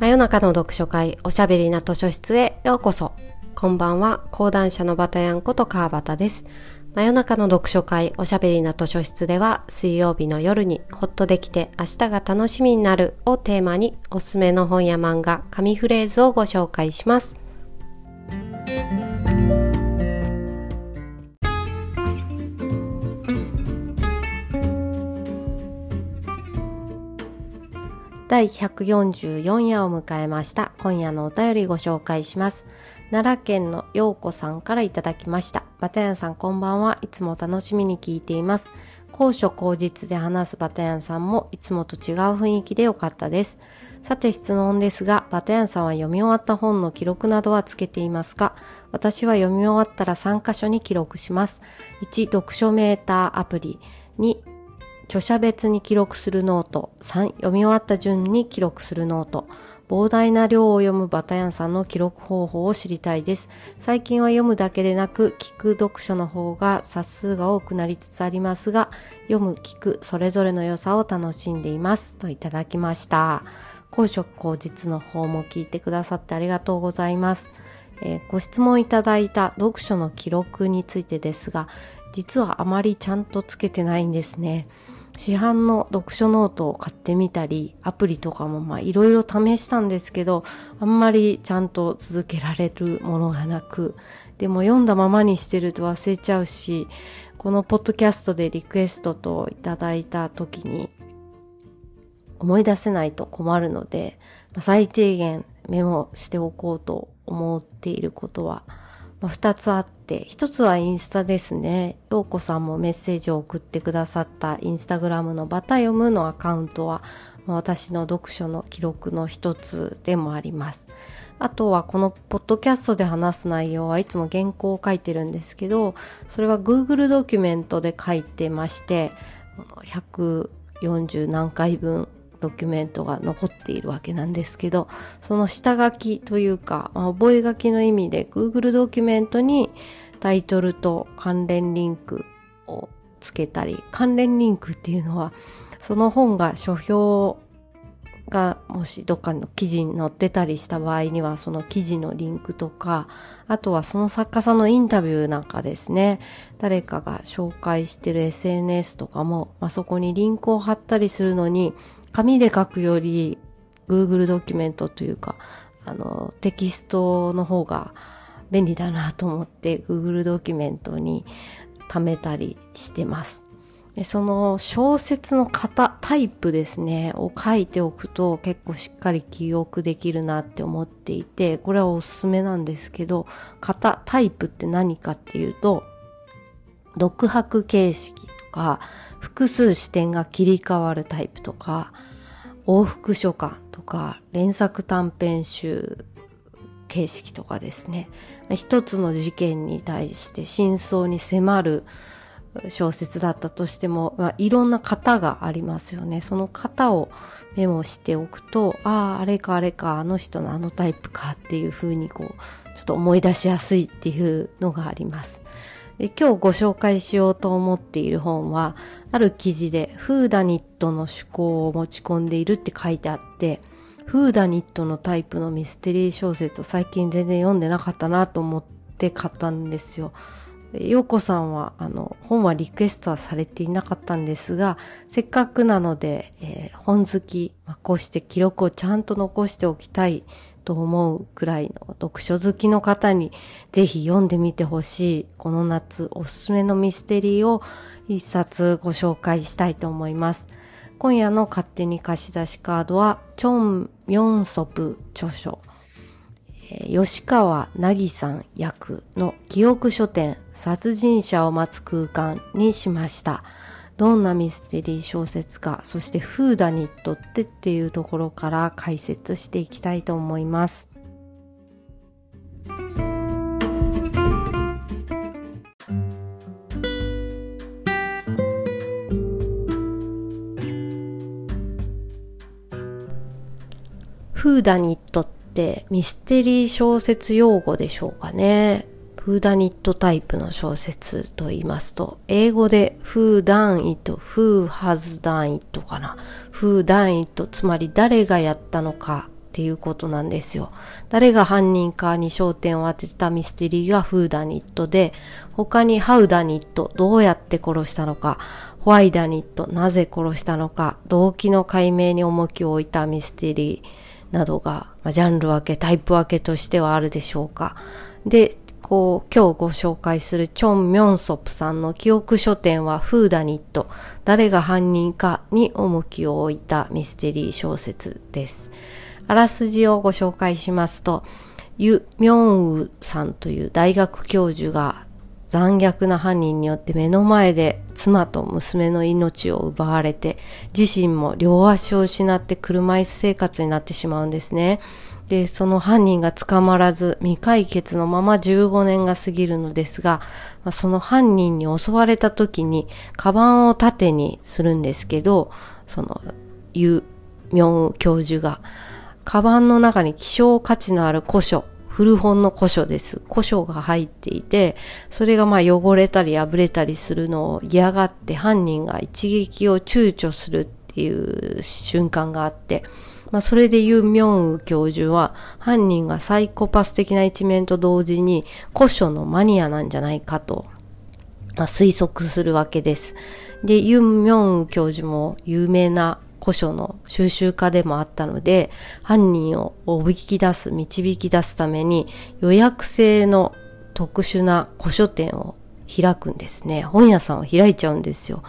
真夜中の読書会おしゃべりな図書室へようこそ。こんばんは。講談社のバタヤンこと川端です。真夜中の読書会おしゃべりな図書室では水曜日の夜にホッとできて明日が楽しみになるをテーマにおすすめの本や漫画紙フレーズをご紹介します。第144夜を迎えました。今夜のお便りご紹介します。奈良県の陽子さんからいただきました。バタヤンさんこんばんは。いつも楽しみに聞いています。高所高実で話すバタヤンさんもいつもと違う雰囲気でよかったです。さて質問ですが、バタヤンさんは読み終わった本の記録などはつけていますか？私は読み終わったら3箇所に記録します。1、読書メーターアプリ。2、著者別に記録するノート。3、読み終わった順に記録するノート。膨大な量を読むバタヤンさんの記録方法を知りたいです。最近は読むだけでなく、聞く読書の方が冊数が多くなりつつありますが、読む、聞く、それぞれの良さを楽しんでいます。といただきました。高職口実の方も聞いてくださってありがとうございます。えー、ご質問いただいた読書の記録についてですが、実はあまりちゃんとつけてないんですね。市販の読書ノートを買ってみたり、アプリとかもまあいろいろ試したんですけど、あんまりちゃんと続けられるものがなく、でも読んだままにしてると忘れちゃうし、このポッドキャストでリクエストをいただいた時に思い出せないと困るので、最低限メモしておこうと思っていることは、まあ、2つあって、1つはインスタですね。ようこさんもメッセージを送ってくださったインスタグラムのバタ読むのアカウントは、私の読書の記録の一つでもあります。あとはこのポッドキャストで話す内容はいつも原稿を書いてるんですけど、それは Google ドキュメントで書いてまして、140何回分ドキュメントが残っているわけなんですけど、その下書きというか、まあ、覚書きの意味で Google ドキュメントにタイトルと関連リンクをつけたり、関連リンクっていうのは、その本が書評がもしどっかの記事に載ってたりした場合にはその記事のリンクとかあとはその作家さんのインタビューなんかですね。誰かが紹介してる SNS とかも、まあ、そこにリンクを貼ったりするのに紙で書くより Google ドキュメントというか、あの、テキストの方が便利だなと思って Google ドキュメントに貯めたりしてます。その小説の型、タイプですね、を書いておくと結構しっかり記憶できるなって思っていて、これはおすすめなんですけど、型、タイプって何かっていうと、独白形式か、複数視点が切り替わるタイプとか、往復書簡とか、連作短編集形式とかですね。一つの事件に対して真相に迫る小説だったとしても、まあ、いろんな型がありますよね。その型をメモしておくと、ああ、あれかあれか、あの人のあのタイプかっていうふうにこう、ちょっと思い出しやすいっていうのがあります。今日ご紹介しようと思っている本は、ある記事でフーダニットの趣向を持ち込んでいるって書いてあって、フーダニットのタイプのミステリー小説を最近全然読んでなかったなと思って買ったんですよ。ようこさんは、あの、本はリクエストはされていなかったんですが、せっかくなので、えー、本好き、まあ、こうして記録をちゃんと残しておきたいと思うくらいの読書好きの方にぜひ読んでみてほしいこの夏おすすめのミステリーを一冊ご紹介したいと思います。今夜の勝手に貸し出しカードはチョン・ミョンソプ著書吉川凪さん役の記憶書店殺人者を待つ空間にしました。どんなミステリー小説か、そしてフーダニットってっていうところから解説していきたいと思います。フーダニットってミステリー小説用語でしょうかね。フーダニットタイプの小説と言いますと、英語でフーダンイット、フーハズダンイットかな。フーダンイット、つまり誰がやったのかっていうことなんですよ。誰が犯人かに焦点を当てたミステリーがフーダニットで、他にハウダニット、どうやって殺したのか、ホワイダニット、なぜ殺したのか、動機の解明に重きを置いたミステリーなどが、まあ、ジャンル分け、タイプ分けとしてはあるでしょうか。で、こう、今日ご紹介するチョン・ミョンソプさんの記憶書店はフーダニット、誰が犯人かに重きを置いたミステリー小説です。あらすじをご紹介しますと、ユ・ミョンウさんという大学教授が残虐な犯人によって目の前で妻と娘の命を奪われて自身も両足を失って車椅子生活になってしまうんですね。で、その犯人が捕まらず未解決のまま15年が過ぎるのですが、まあ、その犯人に襲われた時に、カバンを盾にするんですけど、その、ユ・ミョン教授が、カバンの中に希少価値のある古書、古本の古書です。古書が入っていて、それがまあ汚れたり破れたりするのを嫌がって犯人が一撃を躊躇するっていう瞬間があって、まあ、それでユン・ミョンウ教授は犯人がサイコパス的な一面と同時に古書のマニアなんじゃないかと、まあ、推測するわけです。で、ユン・ミョンウ教授も有名な古書の収集家でもあったので、犯人をおびき出す、導き出すために予約制の特殊な古書店を開くんですね。本屋さんを開いちゃうんですよ。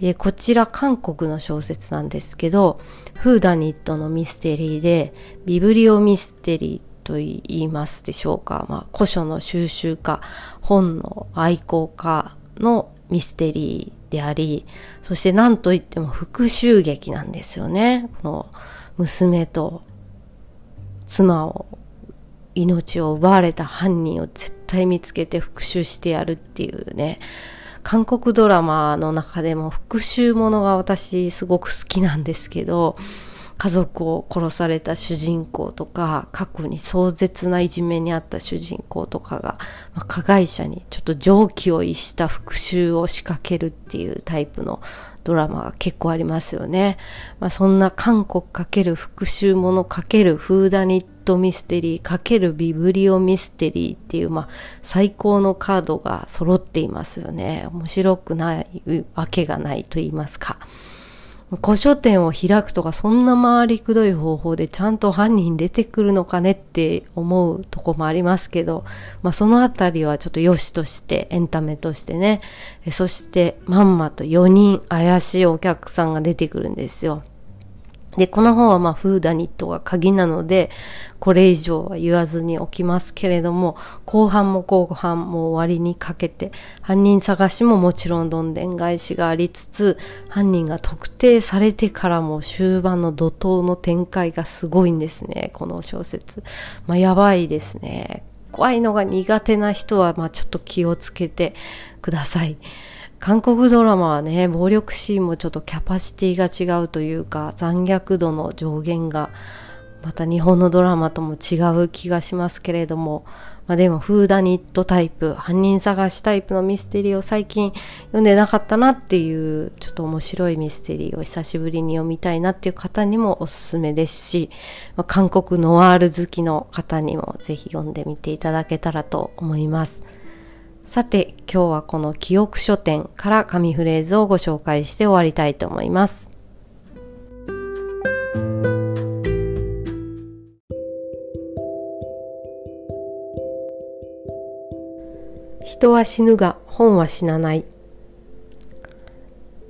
で、こちら韓国の小説なんですけど、フーダニットのミステリーで、ビブリオミステリーと言いますでしょうか。まあ、古書の収集家、本の愛好家のミステリーであり、そして何と言っても復讐劇なんですよね。この娘と妻を、命を奪われた犯人を絶対見つけて復讐してやるっていうね。韓国ドラマの中でも復讐ものが私すごく好きなんですけど、家族を殺された主人公とか、過去に壮絶ないじめにあった主人公とかが、まあ、加害者にちょっと常軌を逸した復讐を仕掛けるっていうタイプのドラマが結構ありますよね。まあ、そんな韓国かける復讐ものかけるフーダニットミステリーかけるビブリオミステリーっていう、まあ、最高のカードが揃っていますよね。面白くないわけがないと言いますか。古書店を開くとかそんな回りくどい方法でちゃんと犯人出てくるのかねって思うとこもありますけど、まあそのあたりはちょっと良しとしてエンタメとしてね、そしてまんまと4人怪しいお客さんが出てくるんですよ。で、この本はまあフーダニットが鍵なので、これ以上は言わずにおきますけれども、後半も後半も終わりにかけて、犯人探しももちろんどんでん返しがありつつ、犯人が特定されてからも終盤の怒涛の展開がすごいんですね、この小説。まあ、やばいですね。怖いのが苦手な人は、まあちょっと気をつけてください。韓国ドラマはね、暴力シーンもちょっとキャパシティが違うというか、残虐度の上限が、また日本のドラマとも違う気がしますけれども、まあでも、フーダニットタイプ、犯人探しタイプのミステリーを最近読んでなかったなっていう、ちょっと面白いミステリーを久しぶりに読みたいなっていう方にもおすすめですし、まあ、韓国ノワール好きの方にもぜひ読んでみていただけたらと思います。さて、今日はこの記憶書店から紙フレーズをご紹介して終わりたいと思います。人は死ぬが本は死なない。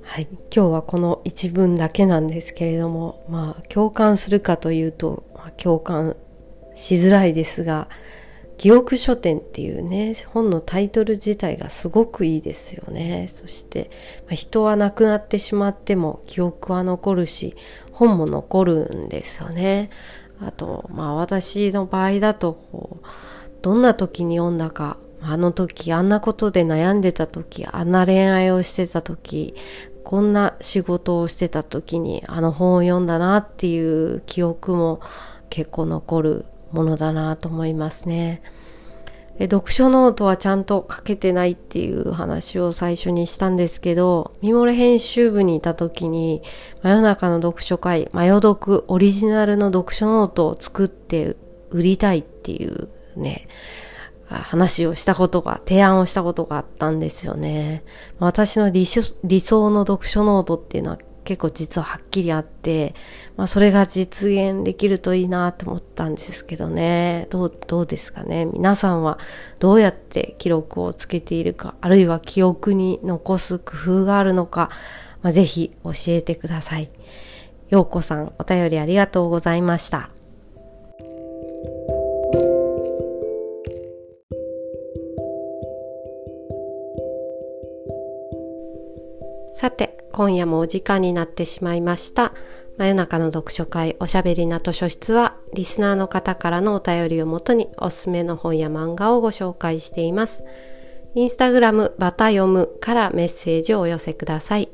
はい、今日はこの一文だけなんですけれども、まあ共感するかというと、まあ、共感しづらいですが、記憶書店っていうね、本のタイトル自体がすごくいいですよね。そして、まあ、人は亡くなってしまっても記憶は残るし、本も残るんですよね。あと、まあ私の場合だと、こう、どんな時に読んだか、あの時、あんなことで悩んでた時、あんな恋愛をしてた時、こんな仕事をしてた時にあの本を読んだなっていう記憶も結構残るものだなと思いますね。読書ノートはちゃんと書けてないっていう話を最初にしたんですけど、ミモレ編集部にいた時に、真夜中の読書会、真夜読オリジナルの読書ノートを作って売りたいっていうね、話をしたことが、提案をしたことがあったんですよね。私の理想の読書ノートっていうのは結構実ははっきりあって、まあそれが実現できるといいなと思ったんですけどね。どう、どうですかね？皆さんはどうやって記録をつけているか、あるいは記憶に残す工夫があるのか、まあ、ぜひ教えてください。ようこさん、お便りありがとうございました。今夜もお時間になってしまいました。真夜中の読書会おしゃべりな図書室は、リスナーの方からのお便りをもとにおすすめの本や漫画をご紹介しています。インスタグラムバタ読むからメッセージをお寄せください。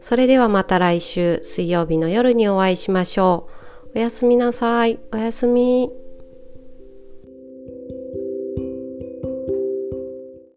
それではまた来週水曜日の夜にお会いしましょう。おやすみなさい。おやすみ。